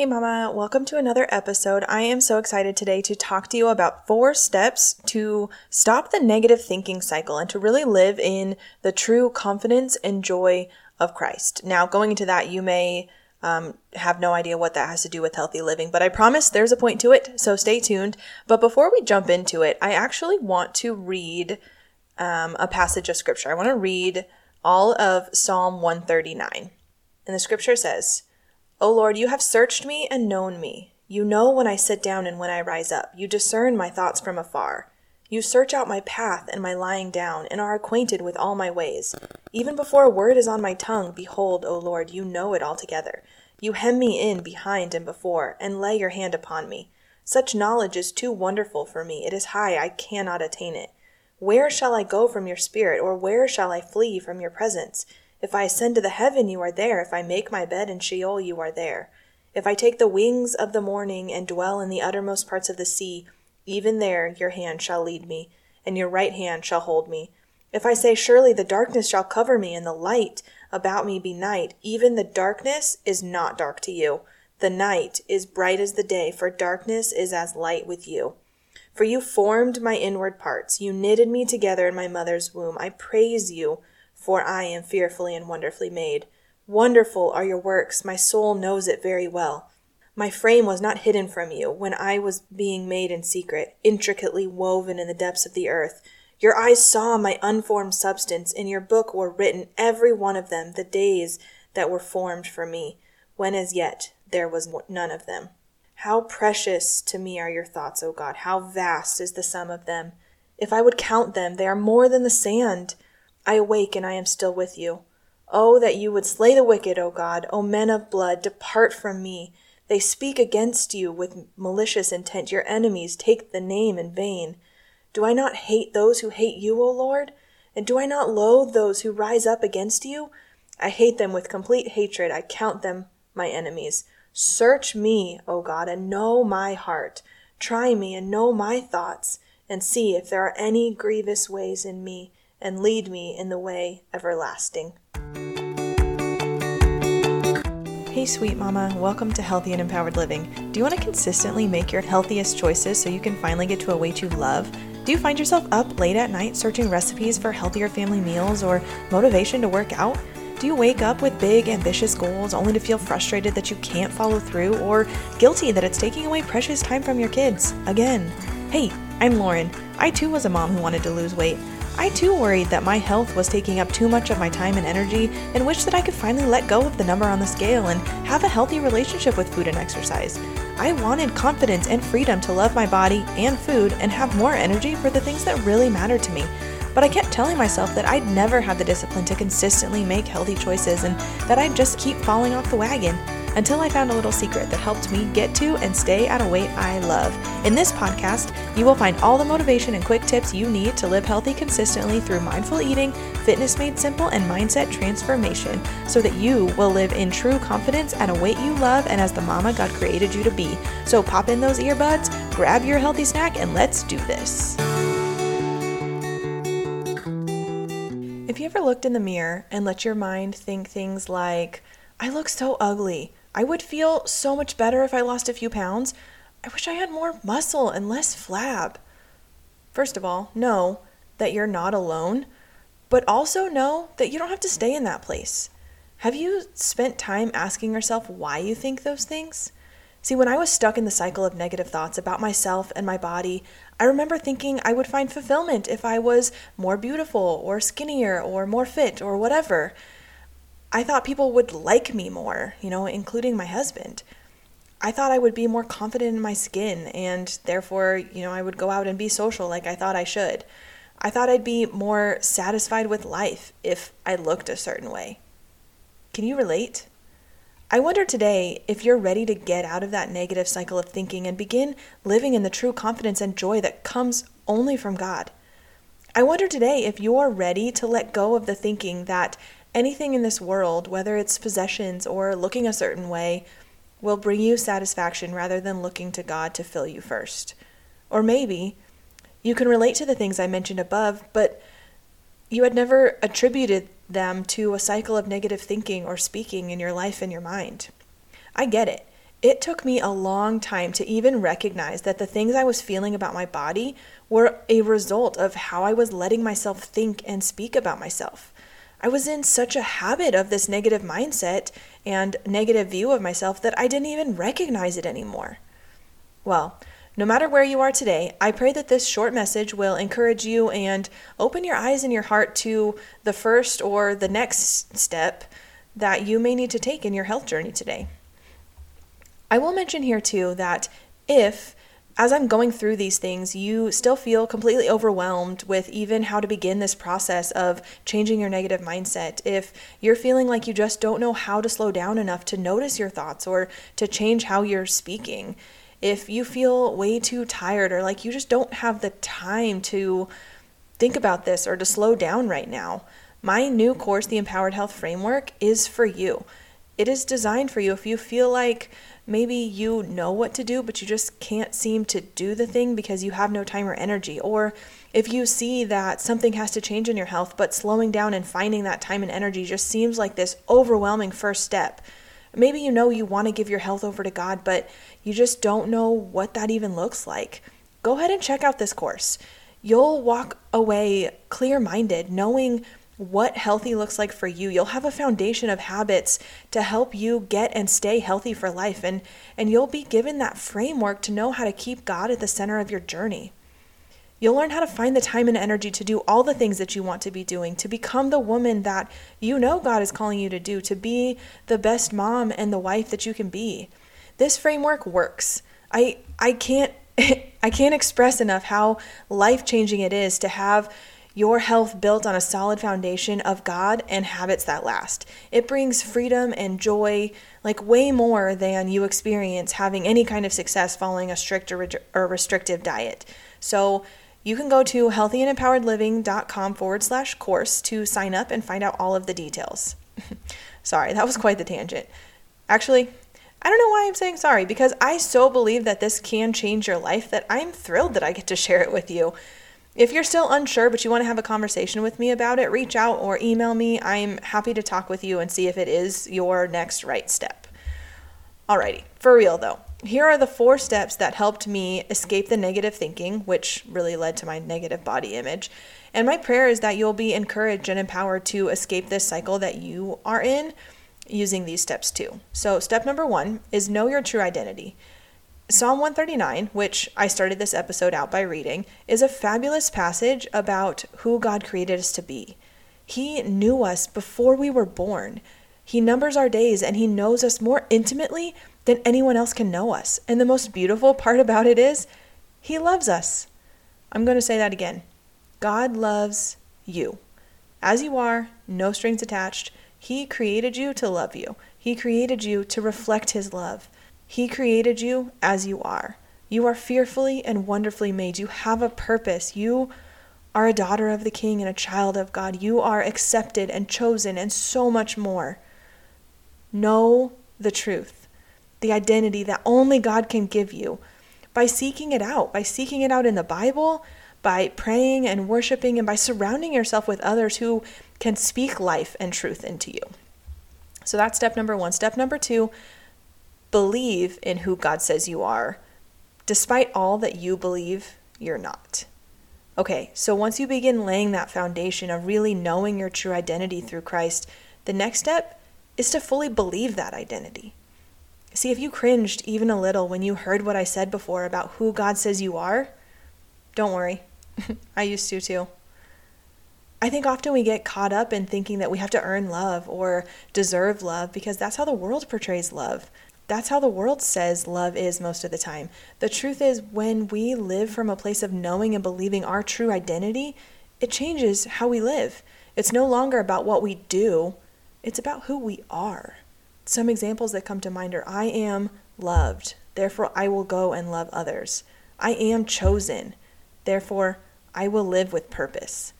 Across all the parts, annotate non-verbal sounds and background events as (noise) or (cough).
Hey, Mama, welcome to another episode. I am so excited today to talk to you about four steps to stop the negative thinking cycle and to really live in the true confidence and joy of Christ. Now, going into that, you may um, have no idea what that has to do with healthy living, but I promise there's a point to it, so stay tuned. But before we jump into it, I actually want to read um, a passage of scripture. I want to read all of Psalm 139. And the scripture says, O Lord, you have searched me and known me. You know when I sit down and when I rise up. You discern my thoughts from afar. You search out my path and my lying down, and are acquainted with all my ways. Even before a word is on my tongue, behold, O Lord, you know it altogether. You hem me in behind and before, and lay your hand upon me. Such knowledge is too wonderful for me. It is high, I cannot attain it. Where shall I go from your spirit, or where shall I flee from your presence? If I ascend to the heaven, you are there. If I make my bed in Sheol, you are there. If I take the wings of the morning and dwell in the uttermost parts of the sea, even there your hand shall lead me, and your right hand shall hold me. If I say, Surely the darkness shall cover me, and the light about me be night, even the darkness is not dark to you. The night is bright as the day, for darkness is as light with you. For you formed my inward parts, you knitted me together in my mother's womb. I praise you for I am fearfully and wonderfully made. Wonderful are your works, my soul knows it very well. My frame was not hidden from you when I was being made in secret, intricately woven in the depths of the earth. Your eyes saw my unformed substance. In your book were written, every one of them, the days that were formed for me, when as yet there was none of them. How precious to me are your thoughts, O God! How vast is the sum of them! If I would count them, they are more than the sand. I awake and I am still with you. Oh, that you would slay the wicked, O God. O men of blood, depart from me. They speak against you with malicious intent. Your enemies take the name in vain. Do I not hate those who hate you, O Lord? And do I not loathe those who rise up against you? I hate them with complete hatred. I count them my enemies. Search me, O God, and know my heart. Try me and know my thoughts, and see if there are any grievous ways in me and lead me in the way everlasting. Hey, sweet mama, welcome to Healthy and Empowered Living. Do you want to consistently make your healthiest choices so you can finally get to a weight you love? Do you find yourself up late at night searching recipes for healthier family meals or motivation to work out? Do you wake up with big, ambitious goals only to feel frustrated that you can't follow through or guilty that it's taking away precious time from your kids? Again. Hey, I'm Lauren. I too was a mom who wanted to lose weight. I too worried that my health was taking up too much of my time and energy and wished that I could finally let go of the number on the scale and have a healthy relationship with food and exercise. I wanted confidence and freedom to love my body and food and have more energy for the things that really mattered to me. But I kept telling myself that I'd never have the discipline to consistently make healthy choices and that I'd just keep falling off the wagon until I found a little secret that helped me get to and stay at a weight I love. In this podcast, you will find all the motivation and quick tips you need to live healthy consistently through mindful eating, fitness made simple, and mindset transformation so that you will live in true confidence at a weight you love and as the mama God created you to be. So pop in those earbuds, grab your healthy snack, and let's do this. If you ever looked in the mirror and let your mind think things like, I look so ugly, I would feel so much better if I lost a few pounds. I wish I had more muscle and less flab. First of all, know that you're not alone, but also know that you don't have to stay in that place. Have you spent time asking yourself why you think those things? See, when I was stuck in the cycle of negative thoughts about myself and my body, I remember thinking I would find fulfillment if I was more beautiful or skinnier or more fit or whatever. I thought people would like me more, you know, including my husband. I thought I would be more confident in my skin and therefore, you know, I would go out and be social like I thought I should. I thought I'd be more satisfied with life if I looked a certain way. Can you relate? I wonder today if you're ready to get out of that negative cycle of thinking and begin living in the true confidence and joy that comes only from God. I wonder today if you're ready to let go of the thinking that anything in this world, whether it's possessions or looking a certain way, will bring you satisfaction rather than looking to God to fill you first. Or maybe you can relate to the things I mentioned above, but you had never attributed them to a cycle of negative thinking or speaking in your life and your mind. I get it. It took me a long time to even recognize that the things I was feeling about my body were a result of how I was letting myself think and speak about myself. I was in such a habit of this negative mindset and negative view of myself that I didn't even recognize it anymore. Well, no matter where you are today, I pray that this short message will encourage you and open your eyes and your heart to the first or the next step that you may need to take in your health journey today. I will mention here too that if as I'm going through these things, you still feel completely overwhelmed with even how to begin this process of changing your negative mindset. If you're feeling like you just don't know how to slow down enough to notice your thoughts or to change how you're speaking, if you feel way too tired or like you just don't have the time to think about this or to slow down right now, my new course, The Empowered Health Framework, is for you. It is designed for you if you feel like maybe you know what to do, but you just can't seem to do the thing because you have no time or energy. Or if you see that something has to change in your health, but slowing down and finding that time and energy just seems like this overwhelming first step. Maybe you know you want to give your health over to God, but you just don't know what that even looks like. Go ahead and check out this course. You'll walk away clear minded, knowing what healthy looks like for you. You'll have a foundation of habits to help you get and stay healthy for life and and you'll be given that framework to know how to keep God at the center of your journey. You'll learn how to find the time and energy to do all the things that you want to be doing, to become the woman that you know God is calling you to do, to be the best mom and the wife that you can be. This framework works. I I can't (laughs) I can't express enough how life-changing it is to have your health built on a solid foundation of God and habits that last. It brings freedom and joy, like way more than you experience having any kind of success following a strict or, or restrictive diet. So, you can go to healthyandempoweredliving.com forward slash course to sign up and find out all of the details. (laughs) sorry, that was quite the tangent. Actually, I don't know why I'm saying sorry because I so believe that this can change your life that I'm thrilled that I get to share it with you. If you're still unsure but you want to have a conversation with me about it, reach out or email me. I'm happy to talk with you and see if it is your next right step. Alrighty, for real though, here are the four steps that helped me escape the negative thinking, which really led to my negative body image. And my prayer is that you'll be encouraged and empowered to escape this cycle that you are in using these steps too. So, step number one is know your true identity. Psalm 139, which I started this episode out by reading, is a fabulous passage about who God created us to be. He knew us before we were born. He numbers our days and He knows us more intimately than anyone else can know us. And the most beautiful part about it is, He loves us. I'm going to say that again. God loves you. As you are, no strings attached. He created you to love you, He created you to reflect His love. He created you as you are. You are fearfully and wonderfully made. You have a purpose. You are a daughter of the King and a child of God. You are accepted and chosen and so much more. Know the truth, the identity that only God can give you by seeking it out, by seeking it out in the Bible, by praying and worshiping, and by surrounding yourself with others who can speak life and truth into you. So that's step number one. Step number two believe in who God says you are, despite all that you believe you're not. Okay, so once you begin laying that foundation of really knowing your true identity through Christ, the next step is to fully believe that identity. See, if you cringed even a little when you heard what I said before about who God says you are, don't worry. (laughs) I used to too. I think often we get caught up in thinking that we have to earn love or deserve love because that's how the world portrays love. That's how the world says love is most of the time. The truth is, when we live from a place of knowing and believing our true identity, it changes how we live. It's no longer about what we do, it's about who we are. Some examples that come to mind are I am loved, therefore I will go and love others. I am chosen, therefore I will live with purpose.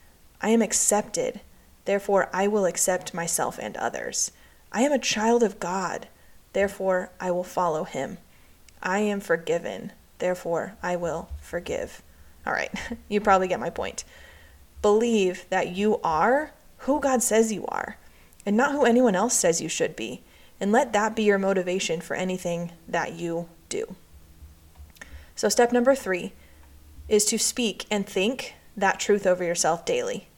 I am accepted, therefore I will accept myself and others. I am a child of God. Therefore, I will follow him. I am forgiven. Therefore, I will forgive. All right, (laughs) you probably get my point. Believe that you are who God says you are and not who anyone else says you should be. and let that be your motivation for anything that you do. So, step number three is to speak and think that truth over yourself daily.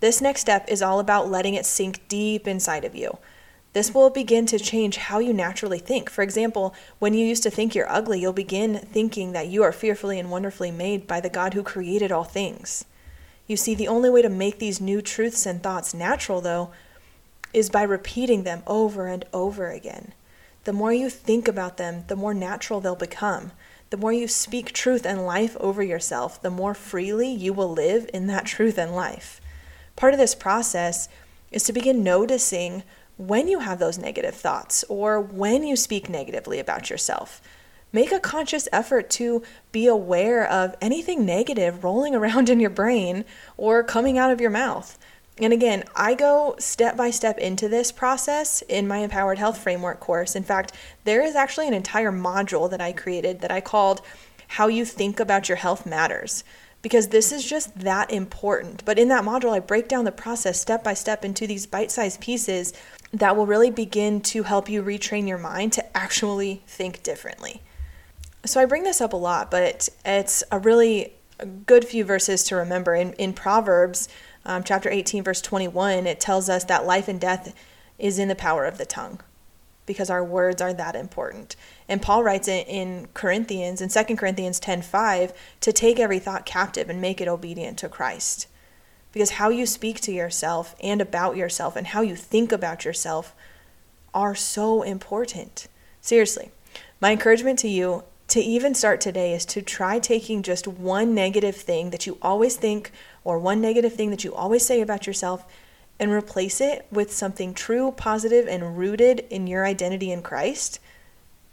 This next step is all about letting it sink deep inside of you. This will begin to change how you naturally think. For example, when you used to think you're ugly, you'll begin thinking that you are fearfully and wonderfully made by the God who created all things. You see, the only way to make these new truths and thoughts natural, though, is by repeating them over and over again. The more you think about them, the more natural they'll become. The more you speak truth and life over yourself, the more freely you will live in that (laughs) truth and life. Part of this process is to begin noticing when you have those negative thoughts or when you speak negatively about yourself. Make a conscious effort to be aware of anything negative rolling (laughs) around in your brain or coming out of your mouth. And again, I go step by step into this process in my Empowered Health Framework course. In fact, there is actually an entire module that I created that I called How You Think About Your Health Matters because this is just that important. But in that module, I break down the process step by step into these bite sized pieces that will really begin to help you retrain your mind to actually think differently. So I bring this up a lot, but it's a really good few verses to remember. In, in Proverbs um, chapter 18, verse 21, it tells us that life and death is in the power of the tongue because our words are that important. And Paul writes it in Corinthians, in 2 Corinthians 10 5, to take every thought captive and make it obedient to Christ because how you speak to yourself and about yourself and how you think about yourself are so important. Seriously, my encouragement to you to even start today is to try taking just one negative thing that you always think or one negative thing that you always say about yourself and replace it with something true, positive, and rooted in your identity in Christ,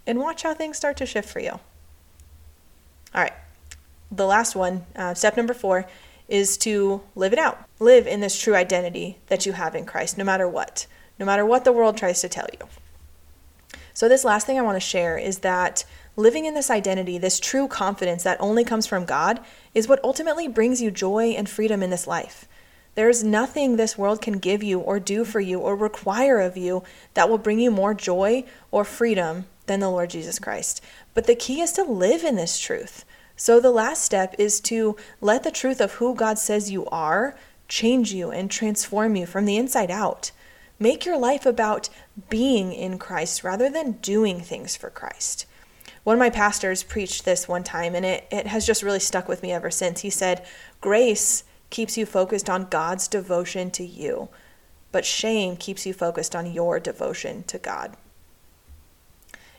and watch how things start to shift for you. All right, the last one, uh, step number four, is to live it out. Live in this true identity that you have in Christ, no matter what, no matter what the world tries to tell you. So, this last thing I want to share is that living in this identity, this true confidence that only comes from God, is what ultimately brings you joy and freedom in this life. There's nothing this world can give you or do for you or require of you that will bring you more joy or freedom than the Lord Jesus Christ. But the key is to live in this truth. So the last step is to let the truth of who God says you are change you and transform you from the inside out. Make your life about being in Christ rather than doing things for Christ. One of my pastors preached this one time, and it, it has just really stuck with me ever since. He said, Grace keeps you focused on God's devotion to you, but shame keeps you focused on your devotion to God.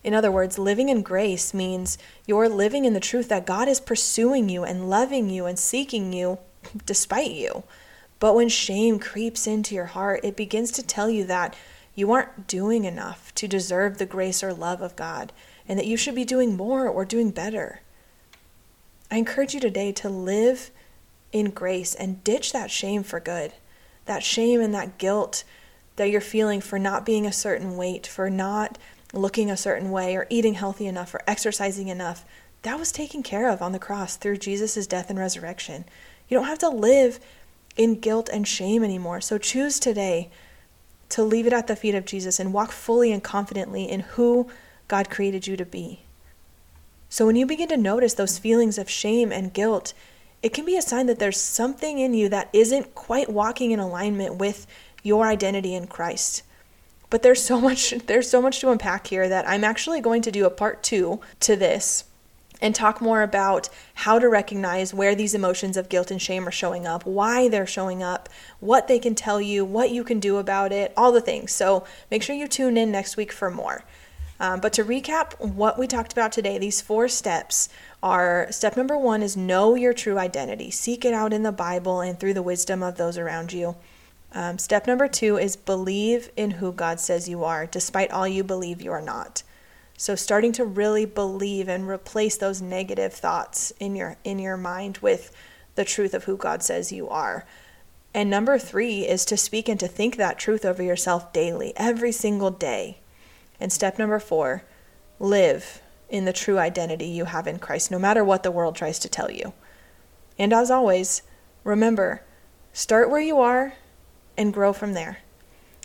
In other words, living in grace means you're living in the truth that God is pursuing you and loving you and seeking you despite you. But when shame creeps into your heart, it begins to tell you that you aren't doing enough to deserve the grace or love of God and that you should be doing more or doing better. I encourage you today to live in grace and ditch that shame for good. That shame and that guilt that you're feeling for not being a certain weight, for not looking a certain way or eating healthy enough or exercising enough, that was taken care of on the cross through Jesus' death and resurrection. You don't have to live in guilt and shame anymore. So choose today to leave it at the feet of Jesus and walk fully and confidently in who God created you to be. So when you begin to notice those feelings of shame and guilt, it can be a sign that there's something in you that isn't quite walking in alignment with your identity in Christ. But there's so much there's so much to unpack here that I'm actually going to do a part 2 to this and talk more about how to recognize where these emotions of guilt and shame are showing up, why they're showing up, what they can tell you, what you can do about it, all the things. So make sure you tune in next week for more. Um, but to recap what we talked about today, these four steps are step number one is know your true identity, seek it out in the Bible and through the wisdom of those around you. Um, step number two is believe in who God says you are, despite all you believe you are not. So starting to really believe and replace those negative thoughts in your in your mind with the truth of who God says you are. And number 3 is to speak and to think that truth over yourself daily, every single day. And step number 4, live in the true identity you have in Christ no matter what the world tries to tell you. And as always, remember, start where you are and grow from there.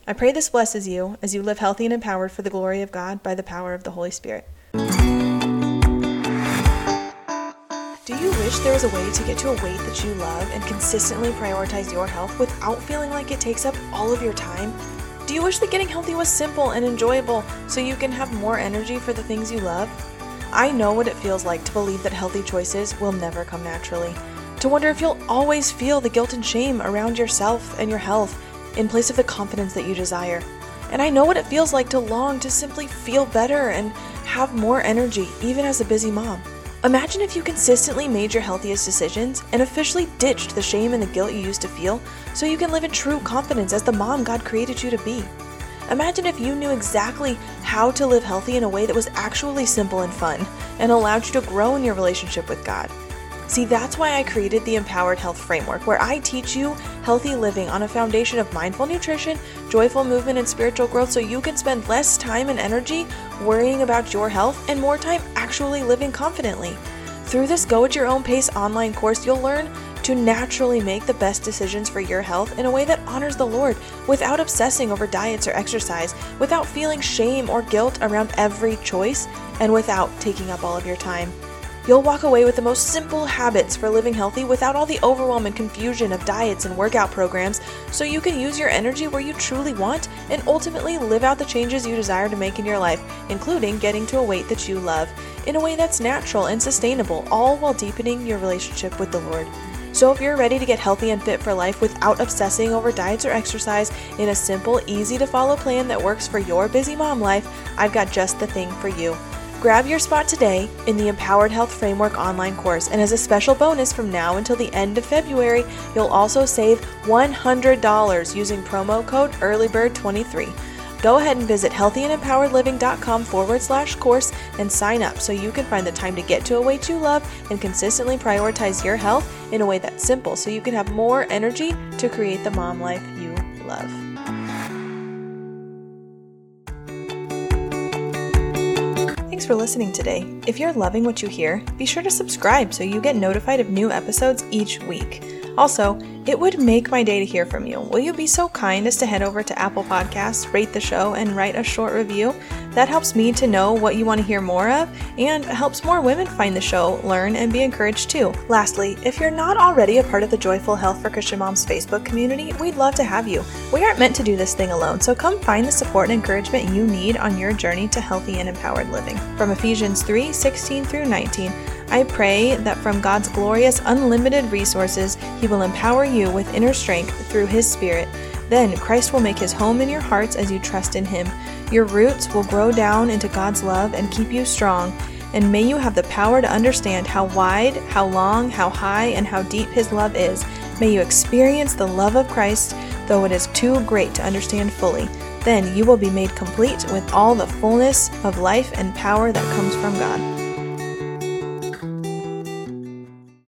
I pray this blesses you as you live healthy and empowered for the glory of God by the power of the Holy Spirit. Do you wish there was a way to get to a weight that you love and consistently prioritize your health without feeling like it takes up all of your time? Do you wish that getting healthy was simple and enjoyable so you can have more energy for the things you love? I know what it feels like to believe that healthy choices will never come naturally, to wonder if you'll always feel the guilt and shame around yourself and your health in place of the confidence that you desire. And I know what it feels like to long to simply feel better and have more energy, even as a busy mom. Imagine if you consistently made your healthiest decisions and officially ditched the shame and the guilt you used to feel so you can live in true confidence as the mom God created you to be. Imagine if you knew exactly how to live healthy in a way that was actually simple and fun and allowed you to grow in your relationship with God. See, that's why I created the Empowered Health Framework, where I teach you healthy living on a foundation of mindful nutrition, joyful movement, and spiritual growth so you can spend less time and energy worrying about your health and more time actually living confidently. Through this Go at Your Own Pace online course, you'll learn to naturally make the best decisions for your health in a way that honors the Lord without obsessing over diets or exercise, without feeling shame or guilt around every choice, and without taking up all of your time. You'll walk away with the most simple habits for living healthy without all the overwhelm and confusion of diets and workout programs, so you can use your energy where you truly want and ultimately live out the changes you desire to make in your life, including getting to a weight that you love, in a way that's natural and sustainable, all while deepening your relationship with the Lord. So, if you're ready to get healthy and fit for life without obsessing over diets or exercise in a simple, easy to follow plan that works for your busy mom life, I've got just the thing for you. Grab your spot today in the Empowered Health Framework online course, and as a special bonus from now until the end of February, you'll also save $100 using promo code EARLYBIRD23. Go ahead and visit healthyandempoweredliving.com forward slash course and sign up so you can find the time to get to a weight you love and consistently prioritize your health in a way that's simple so you can have more energy to create the mom life you love. Thanks for listening today. If you're loving what you hear, be sure to subscribe so you get notified of new episodes each week. Also, it would make my day to hear from you. Will you be so kind as to head over to Apple Podcasts, rate the show, and write a short review? That helps me to know what you want to hear more of and helps more women find the show, learn, and be encouraged too. Lastly, if you're not already a part of the Joyful Health for Christian Moms Facebook community, we'd love to have you. We aren't meant to do this thing alone, so come find the support and encouragement you need on your journey to healthy and empowered living. From Ephesians 3 16 through 19, I pray that from God's glorious, unlimited resources, He will empower you with inner strength through His Spirit. Then Christ will make His home in your hearts as you trust in Him. Your roots will grow down into God's love and keep you strong. And may you have the power to understand how wide, how long, how high, and how deep His love is. May you experience the love of Christ, though it is too great to understand fully. Then you will be made complete with all the fullness of life and power that comes from God.